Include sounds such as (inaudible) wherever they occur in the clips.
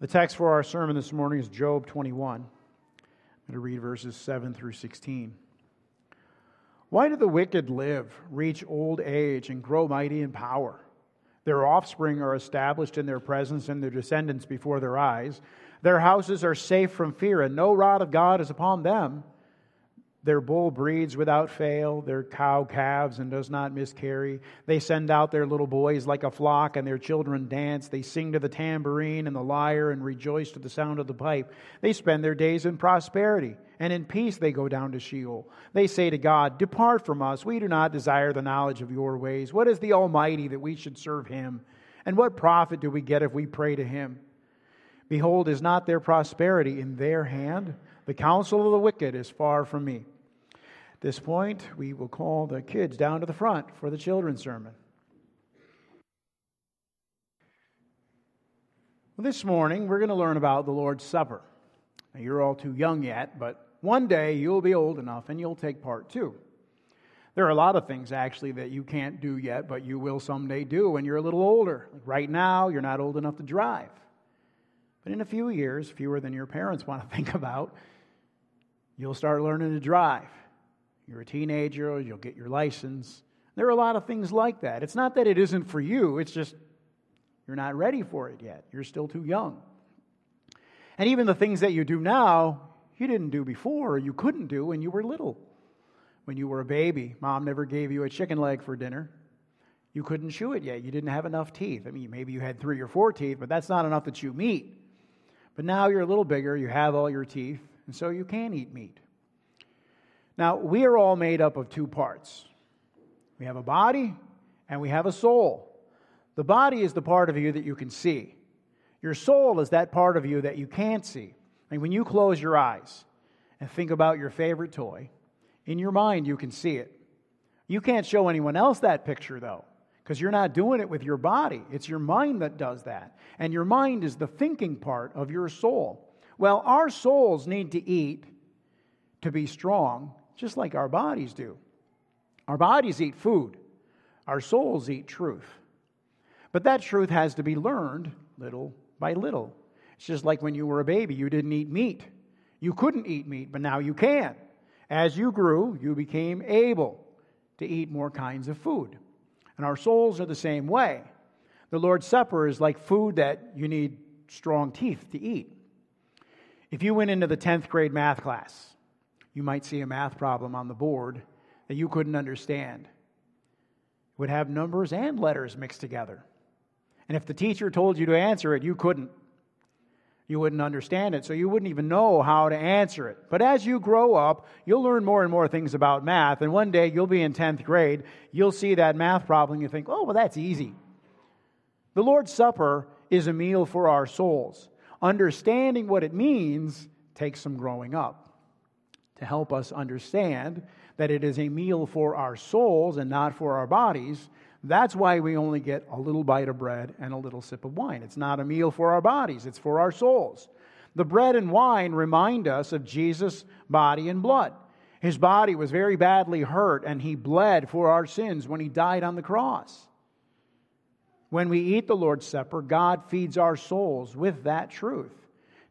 The text for our sermon this morning is Job 21. I'm going to read verses 7 through 16. Why do the wicked live, reach old age, and grow mighty in power? Their offspring are established in their presence and their descendants before their eyes. Their houses are safe from fear, and no rod of God is upon them. Their bull breeds without fail, their cow calves and does not miscarry. They send out their little boys like a flock, and their children dance. They sing to the tambourine and the lyre and rejoice to the sound of the pipe. They spend their days in prosperity, and in peace they go down to Sheol. They say to God, Depart from us. We do not desire the knowledge of your ways. What is the Almighty that we should serve him? And what profit do we get if we pray to him? Behold, is not their prosperity in their hand? The counsel of the wicked is far from me. At this point, we will call the kids down to the front for the children's sermon. Well, this morning, we're going to learn about the Lord's Supper. Now, you're all too young yet, but one day you'll be old enough and you'll take part too. There are a lot of things actually that you can't do yet, but you will someday do when you're a little older. Like right now, you're not old enough to drive. But in a few years, fewer than your parents want to (laughs) think about, you'll start learning to drive. You're a teenager, you'll get your license. There are a lot of things like that. It's not that it isn't for you, it's just you're not ready for it yet. You're still too young. And even the things that you do now, you didn't do before, or you couldn't do when you were little. When you were a baby, mom never gave you a chicken leg for dinner. You couldn't chew it yet. You didn't have enough teeth. I mean, maybe you had three or four teeth, but that's not enough to chew meat. But now you're a little bigger, you have all your teeth, and so you can eat meat. Now, we are all made up of two parts we have a body and we have a soul. The body is the part of you that you can see, your soul is that part of you that you can't see. And when you close your eyes and think about your favorite toy, in your mind you can see it. You can't show anyone else that picture, though because you're not doing it with your body. It's your mind that does that. And your mind is the thinking part of your soul. Well, our souls need to eat to be strong, just like our bodies do. Our bodies eat food, our souls eat truth. But that truth has to be learned little by little. It's just like when you were a baby, you didn't eat meat. You couldn't eat meat, but now you can. As you grew, you became able to eat more kinds of food. And our souls are the same way. The Lord's Supper is like food that you need strong teeth to eat. If you went into the 10th grade math class, you might see a math problem on the board that you couldn't understand. It would have numbers and letters mixed together. And if the teacher told you to answer it, you couldn't. You wouldn't understand it, so you wouldn't even know how to answer it. But as you grow up, you'll learn more and more things about math, and one day you'll be in 10th grade, you'll see that math problem, and you think, oh, well, that's easy. The Lord's Supper is a meal for our souls. Understanding what it means takes some growing up to help us understand that it is a meal for our souls and not for our bodies. That's why we only get a little bite of bread and a little sip of wine. It's not a meal for our bodies, it's for our souls. The bread and wine remind us of Jesus' body and blood. His body was very badly hurt, and he bled for our sins when he died on the cross. When we eat the Lord's Supper, God feeds our souls with that truth.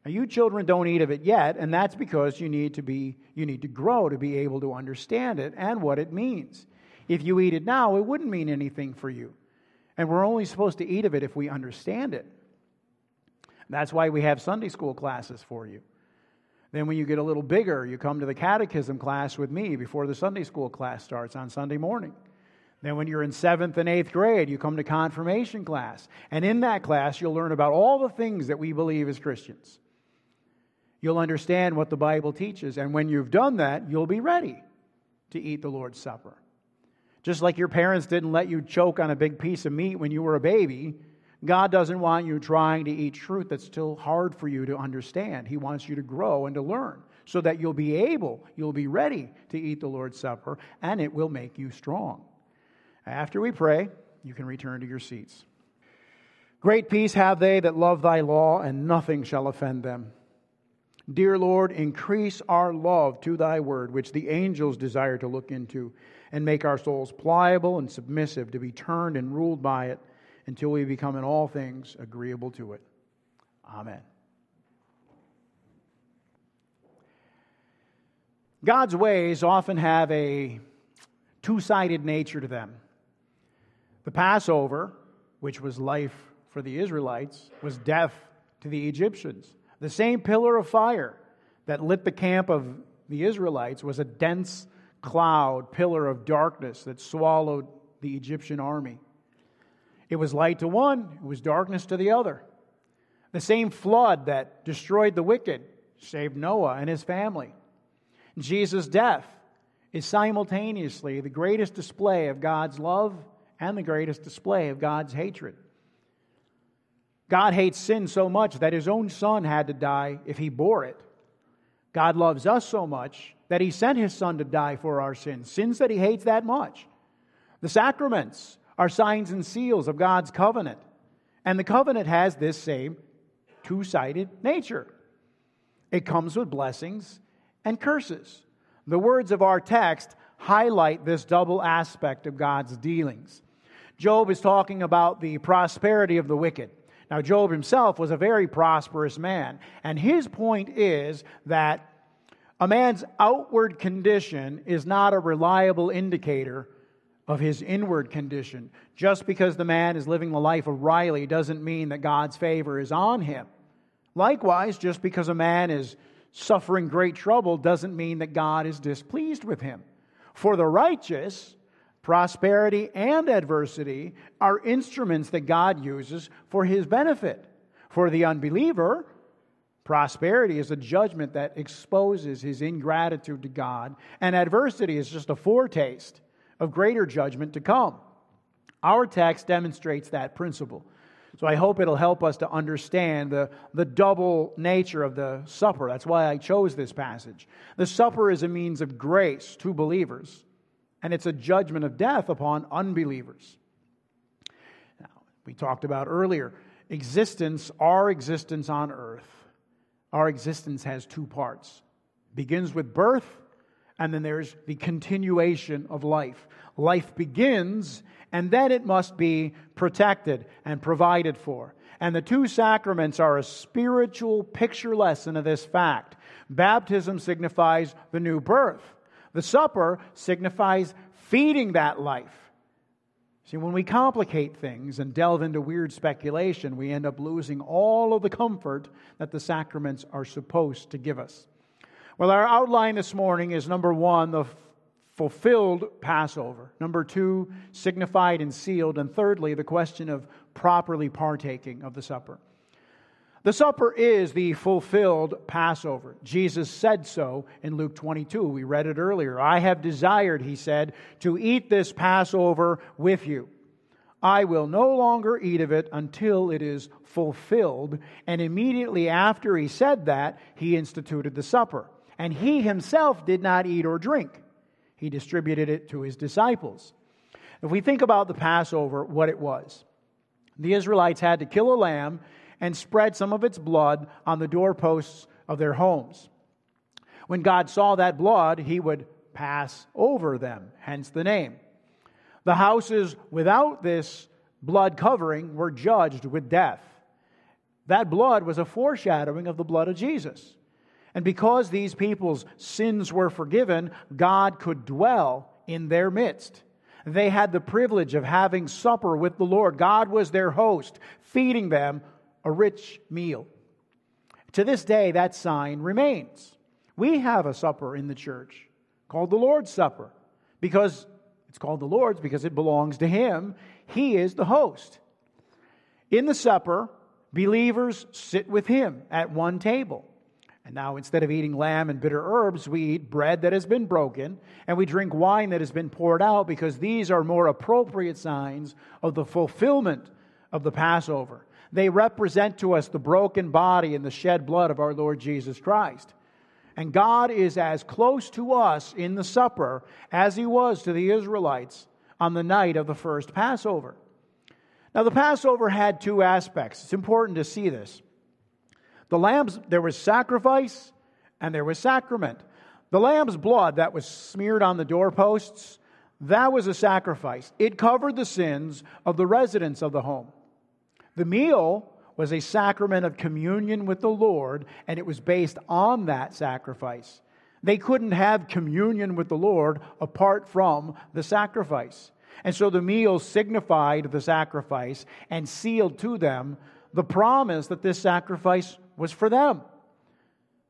Now, you children don't eat of it yet, and that's because you need to be you need to grow to be able to understand it and what it means. If you eat it now, it wouldn't mean anything for you. And we're only supposed to eat of it if we understand it. That's why we have Sunday school classes for you. Then, when you get a little bigger, you come to the catechism class with me before the Sunday school class starts on Sunday morning. Then, when you're in seventh and eighth grade, you come to confirmation class. And in that class, you'll learn about all the things that we believe as Christians. You'll understand what the Bible teaches. And when you've done that, you'll be ready to eat the Lord's Supper. Just like your parents didn't let you choke on a big piece of meat when you were a baby, God doesn't want you trying to eat truth that's still hard for you to understand. He wants you to grow and to learn so that you'll be able, you'll be ready to eat the Lord's Supper, and it will make you strong. After we pray, you can return to your seats. Great peace have they that love thy law, and nothing shall offend them. Dear Lord, increase our love to thy word, which the angels desire to look into, and make our souls pliable and submissive to be turned and ruled by it until we become in all things agreeable to it. Amen. God's ways often have a two sided nature to them. The Passover, which was life for the Israelites, was death to the Egyptians. The same pillar of fire that lit the camp of the Israelites was a dense cloud, pillar of darkness that swallowed the Egyptian army. It was light to one, it was darkness to the other. The same flood that destroyed the wicked saved Noah and his family. Jesus' death is simultaneously the greatest display of God's love and the greatest display of God's hatred. God hates sin so much that his own son had to die if he bore it. God loves us so much that he sent his son to die for our sins, sins that he hates that much. The sacraments are signs and seals of God's covenant. And the covenant has this same two sided nature it comes with blessings and curses. The words of our text highlight this double aspect of God's dealings. Job is talking about the prosperity of the wicked. Now, Job himself was a very prosperous man, and his point is that a man's outward condition is not a reliable indicator of his inward condition. Just because the man is living the life of Riley doesn't mean that God's favor is on him. Likewise, just because a man is suffering great trouble doesn't mean that God is displeased with him. For the righteous, prosperity and adversity are instruments that God uses for his benefit. For the unbeliever, prosperity is a judgment that exposes his ingratitude to God, and adversity is just a foretaste of greater judgment to come. Our text demonstrates that principle. So I hope it'll help us to understand the, the double nature of the supper. That's why I chose this passage. The supper is a means of grace to believers, and it's a judgment of death upon unbelievers. Now, we talked about earlier existence, our existence on earth, our existence has two parts. It begins with birth, and then there's the continuation of life. Life begins and then it must be protected and provided for. And the two sacraments are a spiritual picture lesson of this fact. Baptism signifies the new birth, the supper signifies feeding that life. See, when we complicate things and delve into weird speculation, we end up losing all of the comfort that the sacraments are supposed to give us. Well, our outline this morning is number one, the fulfilled Passover. Number two, signified and sealed. And thirdly, the question of properly partaking of the supper. The supper is the fulfilled Passover. Jesus said so in Luke 22. We read it earlier. I have desired, he said, to eat this Passover with you. I will no longer eat of it until it is fulfilled. And immediately after he said that, he instituted the supper. And he himself did not eat or drink he distributed it to his disciples. If we think about the Passover, what it was, the Israelites had to kill a lamb and spread some of its blood on the doorposts of their homes. When God saw that blood, he would pass over them, hence the name. The houses without this blood covering were judged with death. That blood was a foreshadowing of the blood of Jesus. And because these people's sins were forgiven, God could dwell in their midst. They had the privilege of having supper with the Lord. God was their host, feeding them a rich meal. To this day, that sign remains. We have a supper in the church called the Lord's Supper because it's called the Lord's because it belongs to Him. He is the host. In the supper, believers sit with Him at one table. And now, instead of eating lamb and bitter herbs, we eat bread that has been broken, and we drink wine that has been poured out, because these are more appropriate signs of the fulfillment of the Passover. They represent to us the broken body and the shed blood of our Lord Jesus Christ. And God is as close to us in the supper as he was to the Israelites on the night of the first Passover. Now, the Passover had two aspects. It's important to see this. The lamb's, there was sacrifice and there was sacrament. The lamb's blood that was smeared on the doorposts, that was a sacrifice. It covered the sins of the residents of the home. The meal was a sacrament of communion with the Lord, and it was based on that sacrifice. They couldn't have communion with the Lord apart from the sacrifice. And so the meal signified the sacrifice and sealed to them the promise that this sacrifice was for them.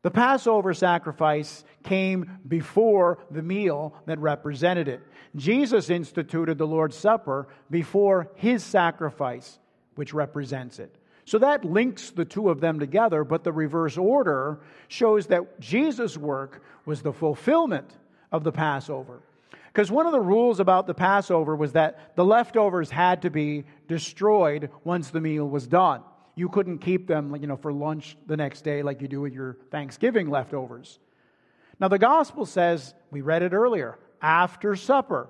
The Passover sacrifice came before the meal that represented it. Jesus instituted the Lord's Supper before his sacrifice, which represents it. So that links the two of them together, but the reverse order shows that Jesus' work was the fulfillment of the Passover. Because one of the rules about the Passover was that the leftovers had to be destroyed once the meal was done. You couldn't keep them, you know, for lunch the next day like you do with your Thanksgiving leftovers. Now the gospel says, we read it earlier, after supper.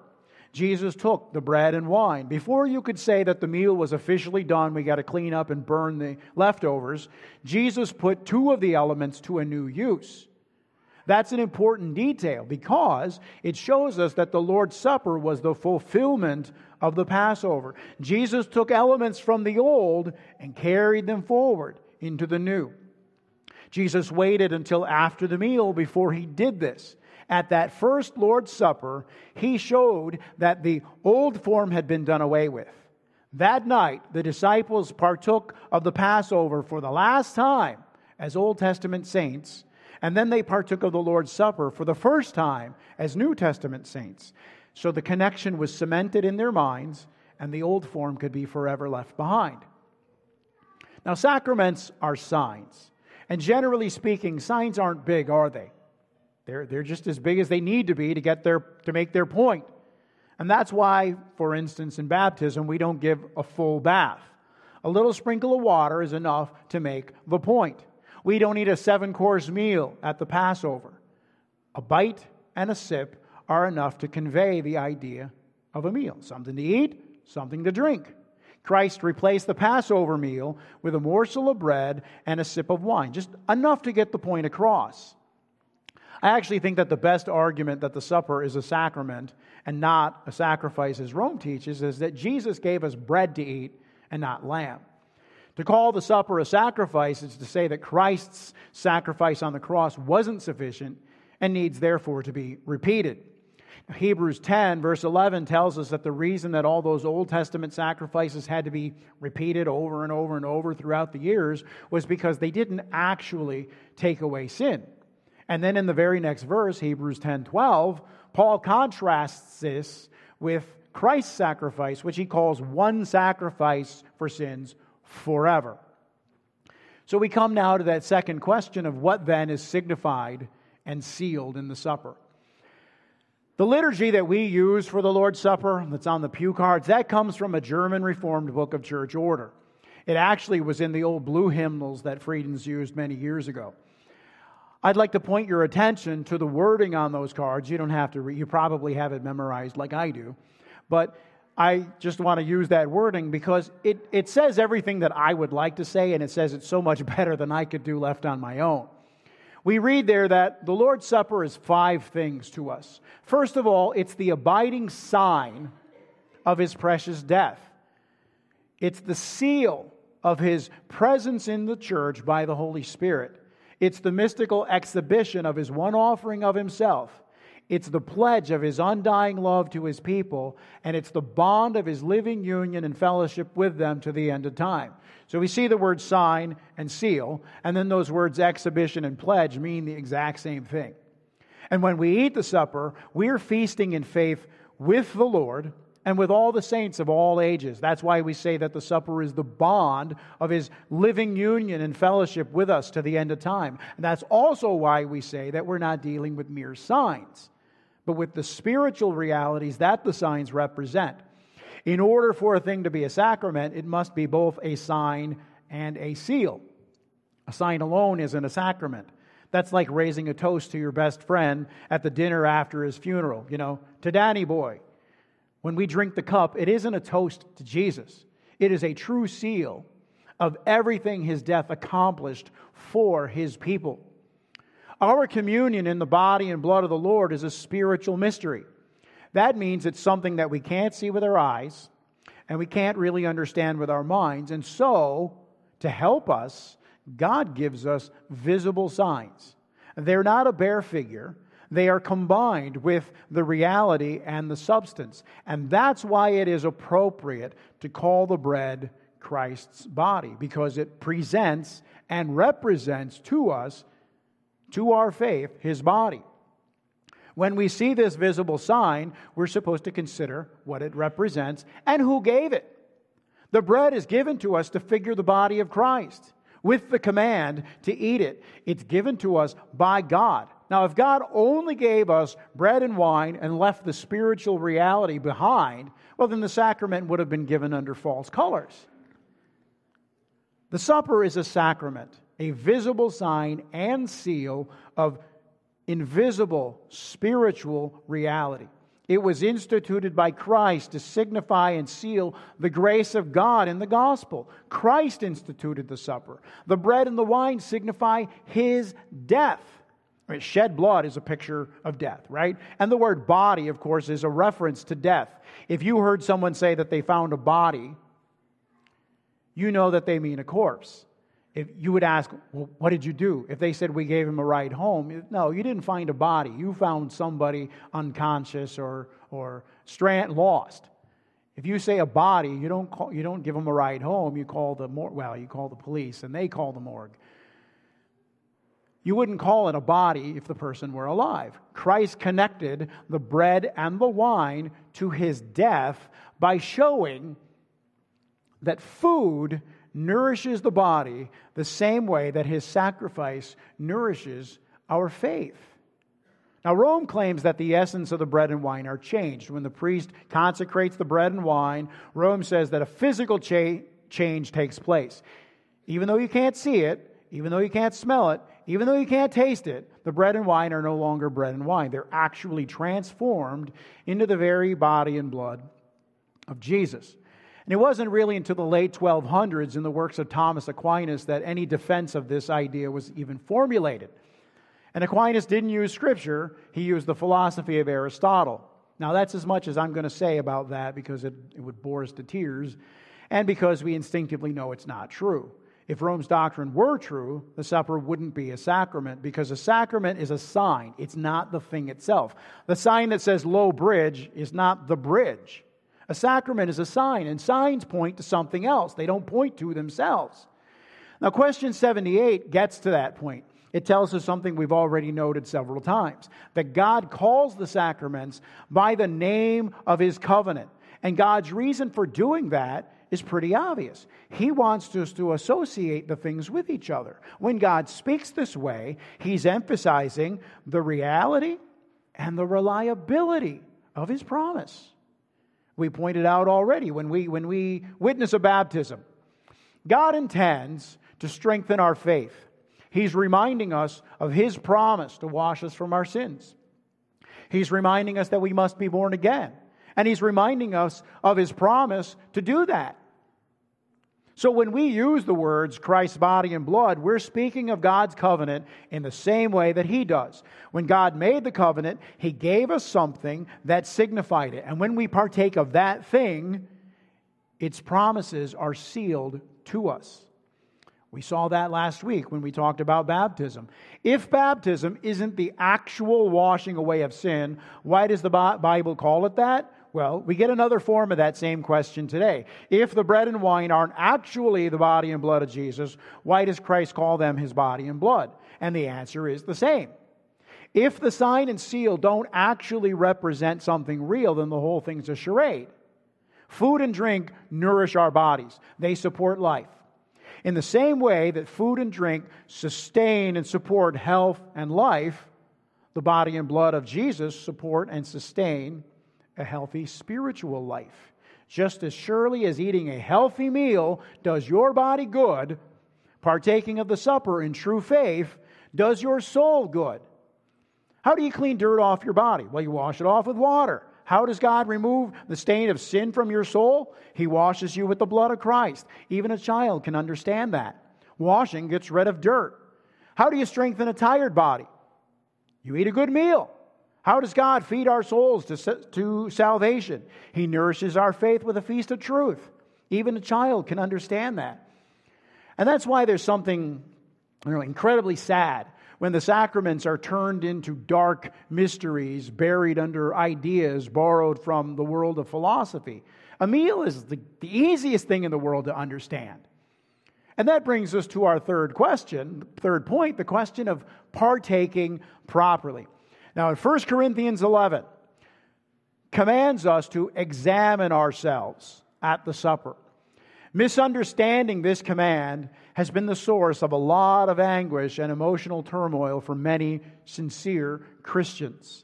Jesus took the bread and wine. Before you could say that the meal was officially done, we got to clean up and burn the leftovers, Jesus put two of the elements to a new use. That's an important detail because it shows us that the Lord's Supper was the fulfillment of the Passover. Jesus took elements from the old and carried them forward into the new. Jesus waited until after the meal before he did this at that first Lord's Supper, he showed that the old form had been done away with. That night, the disciples partook of the Passover for the last time as Old Testament saints, and then they partook of the Lord's Supper for the first time as New Testament saints. So the connection was cemented in their minds, and the old form could be forever left behind. Now, sacraments are signs. And generally speaking, signs aren't big, are they? They're, they're just as big as they need to be to, get their, to make their point. And that's why, for instance, in baptism, we don't give a full bath. A little sprinkle of water is enough to make the point. We don't eat a seven course meal at the Passover. A bite and a sip are enough to convey the idea of a meal something to eat, something to drink. Christ replaced the Passover meal with a morsel of bread and a sip of wine, just enough to get the point across. I actually think that the best argument that the supper is a sacrament and not a sacrifice, as Rome teaches, is that Jesus gave us bread to eat and not lamb. To call the supper a sacrifice is to say that Christ's sacrifice on the cross wasn't sufficient and needs therefore to be repeated. Hebrews 10, verse 11, tells us that the reason that all those Old Testament sacrifices had to be repeated over and over and over throughout the years was because they didn't actually take away sin. And then in the very next verse, Hebrews 10 12, Paul contrasts this with Christ's sacrifice, which he calls one sacrifice for sins forever. So we come now to that second question of what then is signified and sealed in the supper. The liturgy that we use for the Lord's Supper, that's on the pew cards, that comes from a German Reformed book of church order. It actually was in the old blue hymnals that Friedens used many years ago. I'd like to point your attention to the wording on those cards. You don't have to, read, you probably have it memorized like I do. But I just want to use that wording because it, it says everything that I would like to say, and it says it so much (laughs) better than I could do left on my own. We read there that the Lord's Supper is five things to us. First of all, it's the abiding sign of his precious death, it's the seal of his presence in the church by the Holy Spirit. It's the mystical exhibition of his one offering of himself. It's the pledge of his undying love to his people, and it's the bond of his living union and fellowship with them to the end of time. So we see the word sign and seal, and then those words exhibition and pledge mean the exact same thing. And when we eat the supper, we're feasting in faith with the Lord and with all the saints of all ages. That's why we say that the supper is the bond of his living union and fellowship with us to the end of time. And that's also why we say that we're not dealing with mere signs, but with the spiritual realities that the signs represent. In order for a thing to be a sacrament, it must be both a sign and a seal. A sign alone isn't a sacrament. That's like raising a toast to your best friend at the dinner after his funeral. You know, to Danny boy, when we drink the cup, it isn't a toast to Jesus, it is a true seal of everything his death accomplished for his people. Our communion in the body and blood of the Lord is a spiritual mystery. That means it's something that we can't see with our eyes and we can't really understand with our minds. And so, to help us, God gives us visible signs. They're not a bare figure, They are combined with the reality and the substance. And that's why it is appropriate to call the bread Christ's body, because it presents and represents to us, to our faith, his body. When we see this visible sign, we're supposed to consider what it represents and who gave it. The bread is given to us to figure the body of Christ with the command to eat it. It's given to us by God. Now, if God only gave us bread and wine and left the spiritual reality behind, well, then the sacrament would have been given under false colors. The supper is a sacrament, a visible sign and seal of invisible spiritual reality. It was instituted by Christ to signify and seal the grace of God in the gospel. Christ instituted the supper. The bread and the wine signify his death. Shed blood is a picture of death, right? And the word body, of course, is a reference to death. If you heard someone say that they found a body, you know that they mean a corpse if you would ask, well, what did you do? If they said we gave him a ride home, no, you didn't find a body. You found somebody unconscious or, or strand, lost. If you say a body, you don't, call, you don't give them a ride home. You call the mor- well, you call the police, and they call the morgue. You wouldn't call it a body if the person were alive. Christ connected the bread and the wine to his death by showing that food nourishes the body the same way that his sacrifice nourishes our faith. Now, Rome claims that the essence of the bread and wine are changed. When the priest consecrates the bread and wine, Rome says that a physical cha- change takes place. Even though you can't see it, even though you can't smell it, even though you can't taste it, the bread and wine are no longer bread and wine. They're actually transformed into the very body and blood of Jesus. And it wasn't really until the late 1200s in the works of Thomas Aquinas that any defense of this idea was even formulated. And Aquinas didn't use scripture, he used the philosophy of Aristotle. Now, that's as much as I'm going to say about that because it, it would bore us to tears and because we instinctively know it's not true. If Rome's doctrine were true, the supper wouldn't be a sacrament because a sacrament is a sign. It's not the thing itself. The sign that says low bridge is not the bridge. A sacrament is a sign, and signs point to something else. They don't point to themselves. Now, question 78 gets to that point. It tells us something we've already noted several times that God calls the sacraments by the name of his covenant. And God's reason for doing that is pretty obvious. He wants us to associate the things with each other. When God speaks this way, he's emphasizing the reality and the reliability of his promise we pointed out already when we, when we witness a baptism. God intends to strengthen our faith. He's reminding us of His promise to wash us from our sins. He's reminding us that we must be born again. And He's reminding us of His promise to do that. So when we use the words Christ's body and blood, we're speaking of God's covenant in the same way that He does. When God made the covenant, He gave us something that signified it. And when we partake of that thing, its promises are sealed to us. We saw that last week when we talked about baptism. If baptism isn't the actual washing away of sin, why does the Bible call it that? Well, we get another form of that same question today. If the bread and wine aren't actually the body and blood of Jesus, why does Christ call them his body and blood? And the answer is the same. If the sign and seal don't actually represent something real, then the whole thing's a charade. Food and drink nourish our bodies, they support life. In the same way that food and drink sustain and support health and life, the body and blood of Jesus support and sustain a healthy spiritual life. Just as surely as eating a healthy meal does your body good, partaking of the supper in true faith does your soul good. How do you clean dirt off your body? Well, you wash it off with water. How does God remove the stain of sin from your soul? He washes you with the blood of Christ. Even a child can understand that. Washing gets rid of dirt. How do you strengthen a tired body? You eat a good meal. How does God feed our souls to, to salvation? He nourishes our faith with a feast of truth. Even a child can understand that. And that's why there's something you know, incredibly sad when the sacraments are turned into dark mysteries buried under ideas borrowed from the world of philosophy. A meal is the, the easiest thing in the world to understand. And that brings us to our third question, third point, the question of partaking properly. Now, in 1 Corinthians 11, commands us to examine ourselves at the supper. Misunderstanding this command has been the source of a lot of anguish and emotional turmoil for many sincere Christians.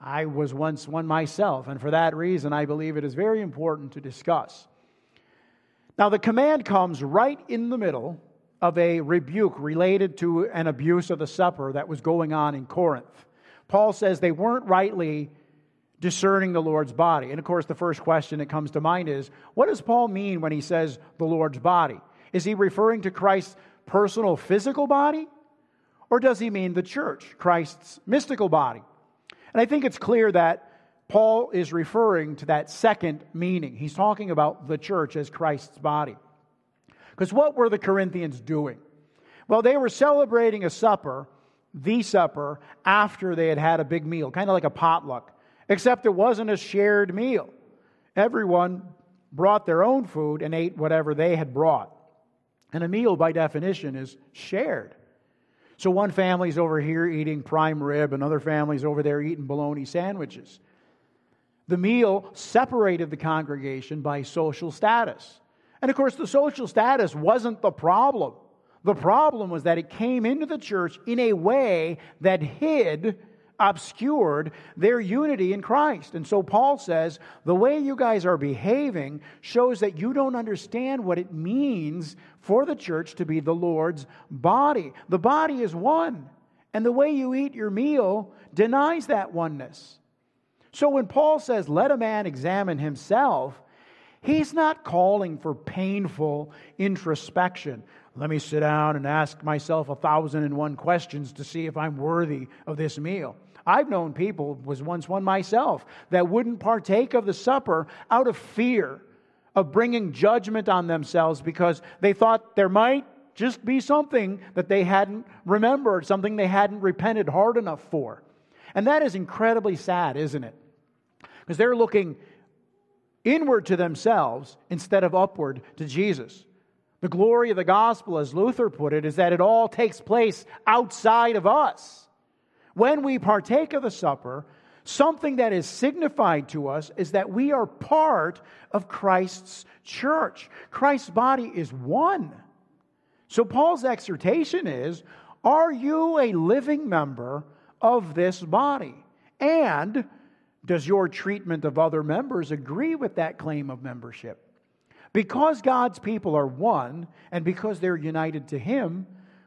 I was once one myself, and for that reason, I believe it is very important to discuss. Now, the command comes right in the middle of a rebuke related to an abuse of the supper that was going on in Corinth. Paul says they weren't rightly discerning the Lord's body. And of course, the first question that comes to mind is what does Paul mean when he says the Lord's body? Is he referring to Christ's personal physical body? Or does he mean the church, Christ's mystical body? And I think it's clear that Paul is referring to that second meaning. He's talking about the church as Christ's body. Because what were the Corinthians doing? Well, they were celebrating a supper, the supper, after they had had a big meal, kind of like a potluck except it wasn't a shared meal. Everyone brought their own food and ate whatever they had brought. And a meal, by definition, is shared. So one family's over here eating prime rib, another family's over there eating bologna sandwiches. The meal separated the congregation by social status. And of course, the social status wasn't the problem. The problem was that it came into the church in a way that hid obscured their unity in Christ. And so Paul says the way you guys are behaving shows that you don't understand what it means for the church to be the Lord's body. The body is one, and the way you eat your meal denies that oneness. So when Paul says, let a man examine himself, he's not calling for painful introspection. Let me sit down and ask myself a thousand and one questions to see if I'm worthy of this meal. I've known people, was once one myself, that wouldn't partake of the supper out of fear of bringing judgment on themselves because they thought there might just be something that they hadn't remembered, something they hadn't repented hard enough for. And that is incredibly sad, isn't it? Because they're looking inward to themselves instead of upward to Jesus. The glory of the gospel, as Luther put it, is that it all takes place outside of us. When we partake of the supper, something that is signified to us is that we are part of Christ's church. Christ's body is one. So, Paul's exhortation is Are you a living member of this body? And does your treatment of other members agree with that claim of membership? Because God's people are one and because they're united to Him,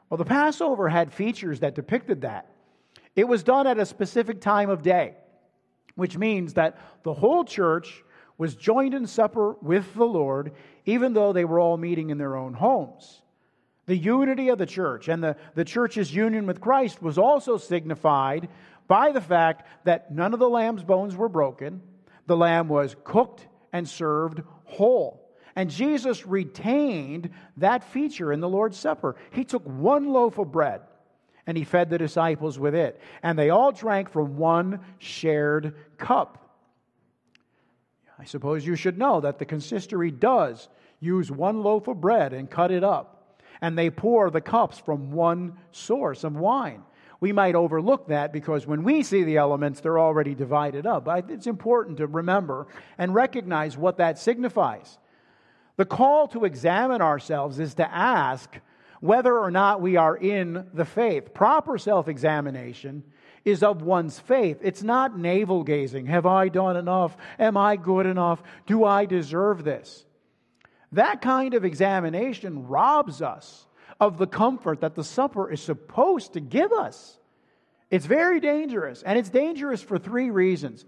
well, the Passover had features that depicted that. It was done at a specific time of day, which means that the whole church was joined in supper with the Lord, even though they were all meeting in their own homes. The unity of the church and the, the church's union with Christ was also signified by the fact that none of the lamb's bones were broken. The lamb was cooked and served whole. And Jesus retained that feature in the Lord's Supper. He took one loaf of bread and he fed the disciples with it. And they all drank from one shared cup. I suppose you should know that the consistory does use one loaf of bread and cut it up. And they pour the cups from one source of wine. We might overlook that because when we see the elements, they're already divided up. But it's important to remember and recognize what that signifies. The call to examine ourselves is to ask, whether or not we are in the faith. Proper self examination is of one's faith. It's not navel gazing. Have I done enough? Am I good enough? Do I deserve this? That kind of examination robs us of the comfort that the supper is supposed to give us. It's very dangerous, and it's dangerous for three reasons.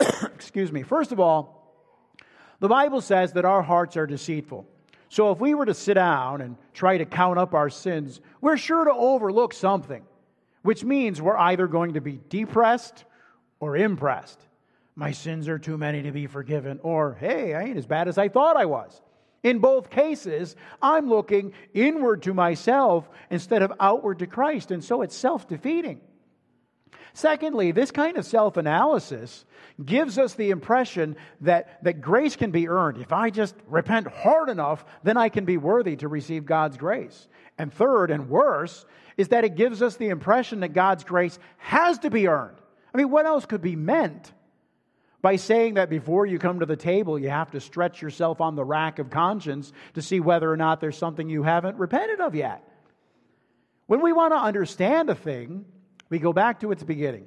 (coughs) Excuse me. First of all, the Bible says that our hearts are deceitful. So if we were to sit down and try to count up our sins, we're sure to overlook something, which means we're either going to be depressed or impressed. My sins are too many to be forgiven, or hey, I ain't as bad as I thought I was. In both cases, I'm looking inward to myself instead of outward to Christ, and so it's self defeating. Secondly, this kind of self analysis gives us the impression that, that grace can be earned. If I just repent hard enough, then I can be worthy to receive God's grace. And third, and worse, is that it gives us the impression that God's grace has to be earned. I mean, what else could be meant by saying that before you come to the table, you have to stretch yourself on the rack of conscience to see whether or not there's something you haven't repented of yet. When we want to understand a thing, we go back to its beginning.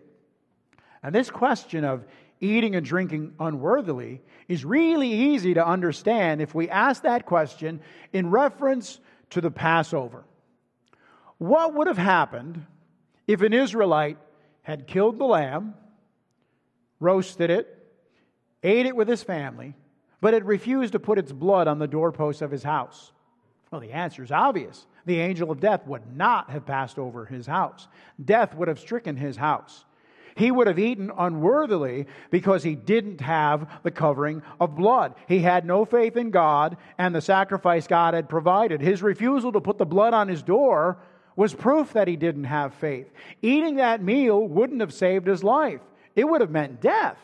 And this question of eating and drinking unworthily is really easy to understand if we ask that question in reference to the Passover. What would have happened if an Israelite had killed the lamb, roasted it, ate it with his family, but had refused to put its blood on the doorposts of his house? Well, the answer is obvious. The angel of death would not have passed over his house. Death would have stricken his house. He would have eaten unworthily because he didn't have the covering of blood. He had no faith in God and the sacrifice God had provided. His refusal to put the blood on his door was proof that he didn't have faith. Eating that meal wouldn't have saved his life, it would have meant death.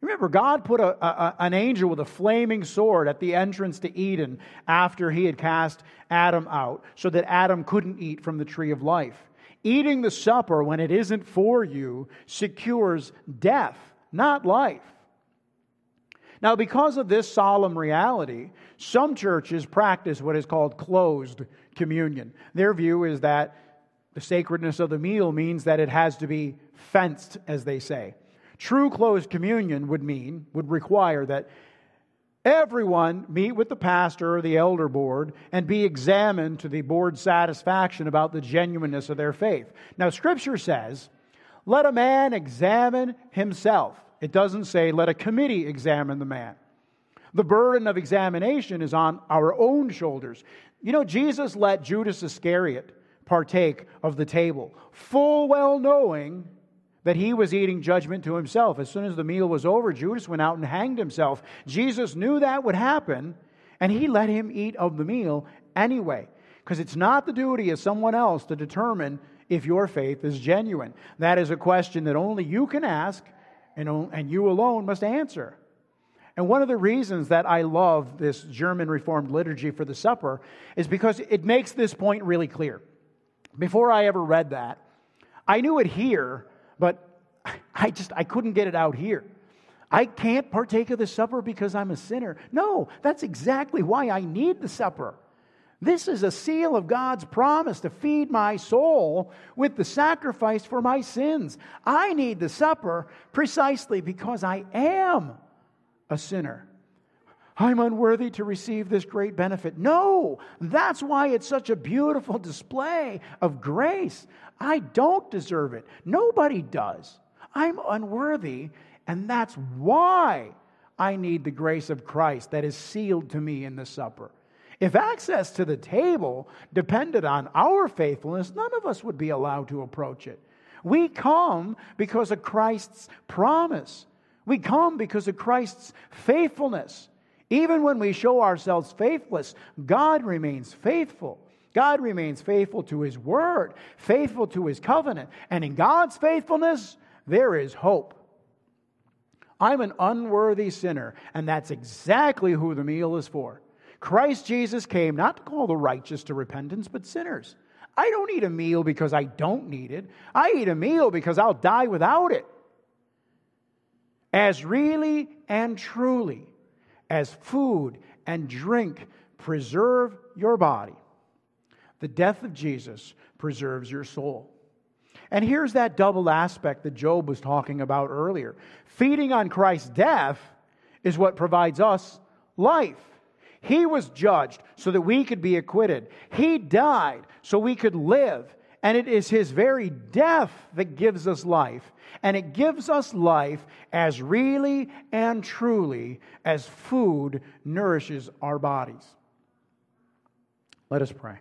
Remember, God put a, a, an angel with a flaming sword at the entrance to Eden after he had cast Adam out so that Adam couldn't eat from the tree of life. Eating the supper when it isn't for you secures death, not life. Now, because of this solemn reality, some churches practice what is called closed communion. Their view is that the sacredness of the meal means that it has to be fenced, as they say. True closed communion would mean, would require that everyone meet with the pastor or the elder board and be examined to the board's satisfaction about the genuineness of their faith. Now, Scripture says, let a man examine himself. It doesn't say, let a committee examine the man. The burden of examination is on our own shoulders. You know, Jesus let Judas Iscariot partake of the table, full well knowing that he was eating judgment to himself. As soon as the meal was over, Judas went out and hanged himself. Jesus knew that would happen, and he let him eat of the meal anyway, because it's not the duty of someone else to determine if your faith is genuine. That is a question that only you can ask and, and you alone must answer. And one of the reasons that I love this German Reformed liturgy for the supper is because it makes this point really clear. Before I ever read that, I knew it here, but I just I couldn't get it out here. I can't partake of the supper because I'm a sinner. No, that's exactly why I need the supper. This is a seal of God's promise to feed my soul with the sacrifice for my sins. I need the supper precisely because I am a sinner. I'm unworthy to receive this great benefit. No, that's why it's such a beautiful display of grace. I don't deserve it. Nobody does. I'm unworthy, and that's why I need the grace of Christ that is sealed to me in the supper. If access to the table depended on our faithfulness, none of us would be allowed to approach it. We come because of Christ's promise. We come because of Christ's faithfulness. Even when we show ourselves faithless, God remains faithful. God remains faithful to His word, faithful to His covenant. And in God's faithfulness, there is hope. I'm an unworthy sinner, and that's exactly who the meal is for. Christ Jesus came not to call the righteous to repentance, but sinners. I don't eat a meal because I don't need it. I eat a meal because I'll die without it. As really and truly as food and drink preserve your body, the death of Jesus preserves your soul. And here's that double aspect that Job was talking about earlier. Feeding on Christ's death is what provides us life. He was judged so that we could be acquitted. He died so we could live. And it is His very death that gives us life. And it gives us life as really and truly as food nourishes our bodies. Let us pray.